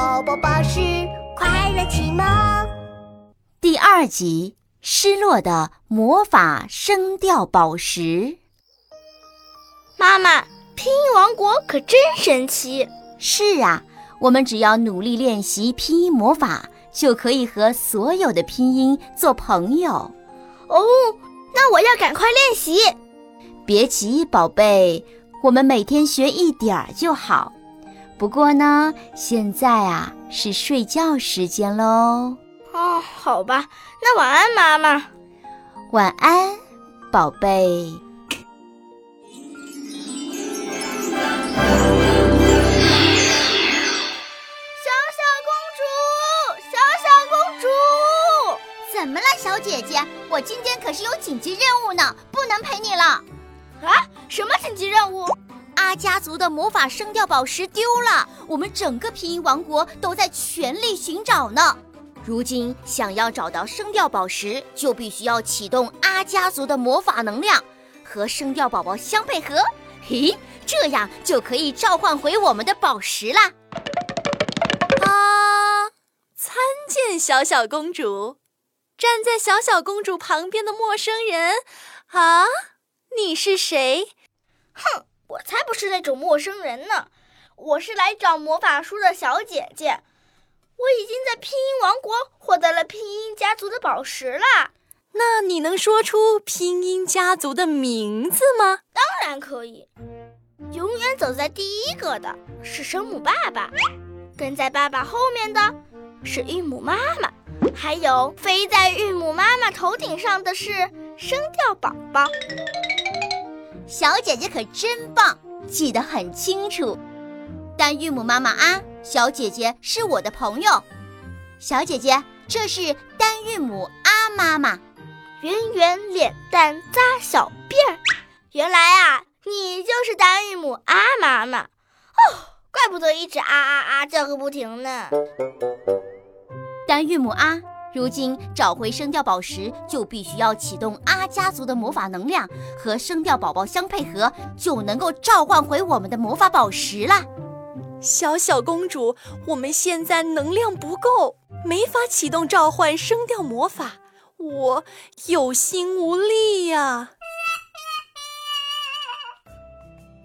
宝宝巴士快乐启蒙第二集：失落的魔法声调宝石。妈妈，拼音王国可真神奇！是啊，我们只要努力练习拼音魔法，就可以和所有的拼音做朋友。哦，那我要赶快练习。别急，宝贝，我们每天学一点儿就好。不过呢，现在啊是睡觉时间喽。哦，好吧，那晚安，妈妈。晚安，宝贝。小小公主，小小公主，怎么了，小姐姐？我今天可是有紧急任务呢，不能陪你了。啊，什么紧急任务？阿家族的魔法声调宝石丢了，我们整个拼音王国都在全力寻找呢。如今想要找到声调宝石，就必须要启动阿家族的魔法能量，和声调宝宝相配合，嘿，这样就可以召唤回我们的宝石啦。啊！参见小小公主。站在小小公主旁边的陌生人，啊，你是谁？哼！我才不是那种陌生人呢，我是来找魔法书的小姐姐。我已经在拼音王国获得了拼音家族的宝石啦。那你能说出拼音家族的名字吗？当然可以。永远走在第一个的是声母爸爸，跟在爸爸后面的是韵母妈妈，还有飞在韵母妈妈头顶上的是声调宝宝。小姐姐可真棒，记得很清楚。但韵母妈妈啊，小姐姐是我的朋友。小姐姐，这是单韵母啊妈妈，圆圆脸蛋扎小辫儿。原来啊，你就是单韵母啊妈妈。哦，怪不得一直啊啊啊叫个不停呢。单韵母啊。如今找回声调宝石，就必须要启动阿家族的魔法能量，和声调宝宝相配合，就能够召唤回我们的魔法宝石啦。小小公主，我们现在能量不够，没法启动召唤声调魔法，我有心无力呀。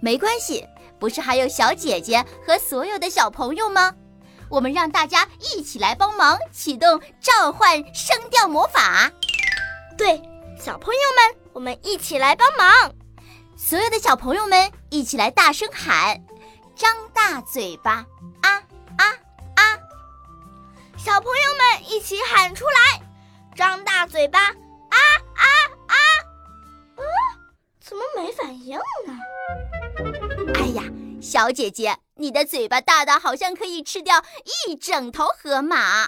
没关系，不是还有小姐姐和所有的小朋友吗？我们让大家一起来帮忙启动召唤声调魔法。对，小朋友们，我们一起来帮忙。所有的小朋友们一起来大声喊，张大嘴巴，啊啊啊！小朋友们一起喊出来，张大嘴巴，啊啊啊！啊，怎么没反应呢？哎呀，小姐姐。你的嘴巴大的好像可以吃掉一整头河马。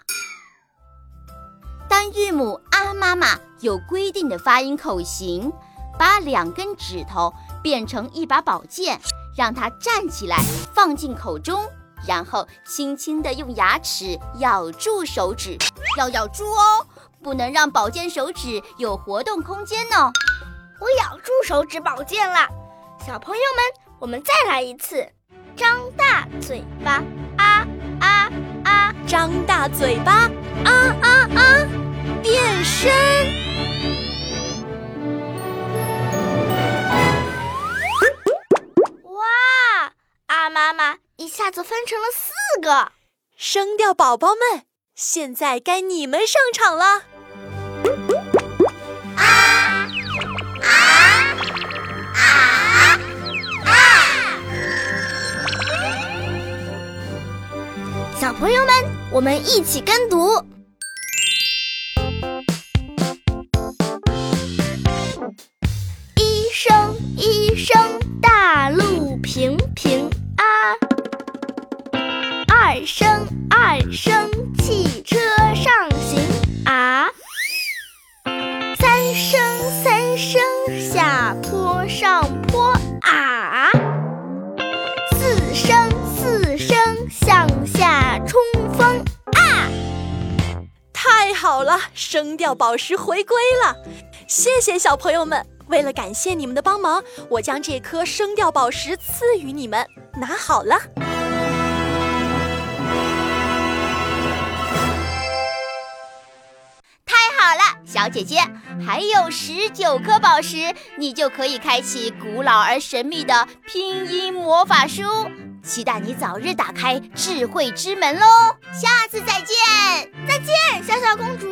当韵母啊妈妈有规定的发音口型，把两根指头变成一把宝剑，让它站起来放进口中，然后轻轻地用牙齿咬住手指，要咬住哦，不能让宝剑手指有活动空间哦。我咬住手指宝剑了，小朋友们，我们再来一次。张大嘴巴，啊啊啊！张大嘴巴，啊啊啊！变身！哇！阿妈妈一下子分成了四个声调宝宝们，现在该你们上场了。朋友们，我们一起跟读：一声一声大路平平啊，二声二声气好了，声调宝石回归了，谢谢小朋友们。为了感谢你们的帮忙，我将这颗声调宝石赐予你们，拿好了。姐姐，还有十九颗宝石，你就可以开启古老而神秘的拼音魔法书。期待你早日打开智慧之门喽！下次再见，再见，小小公主。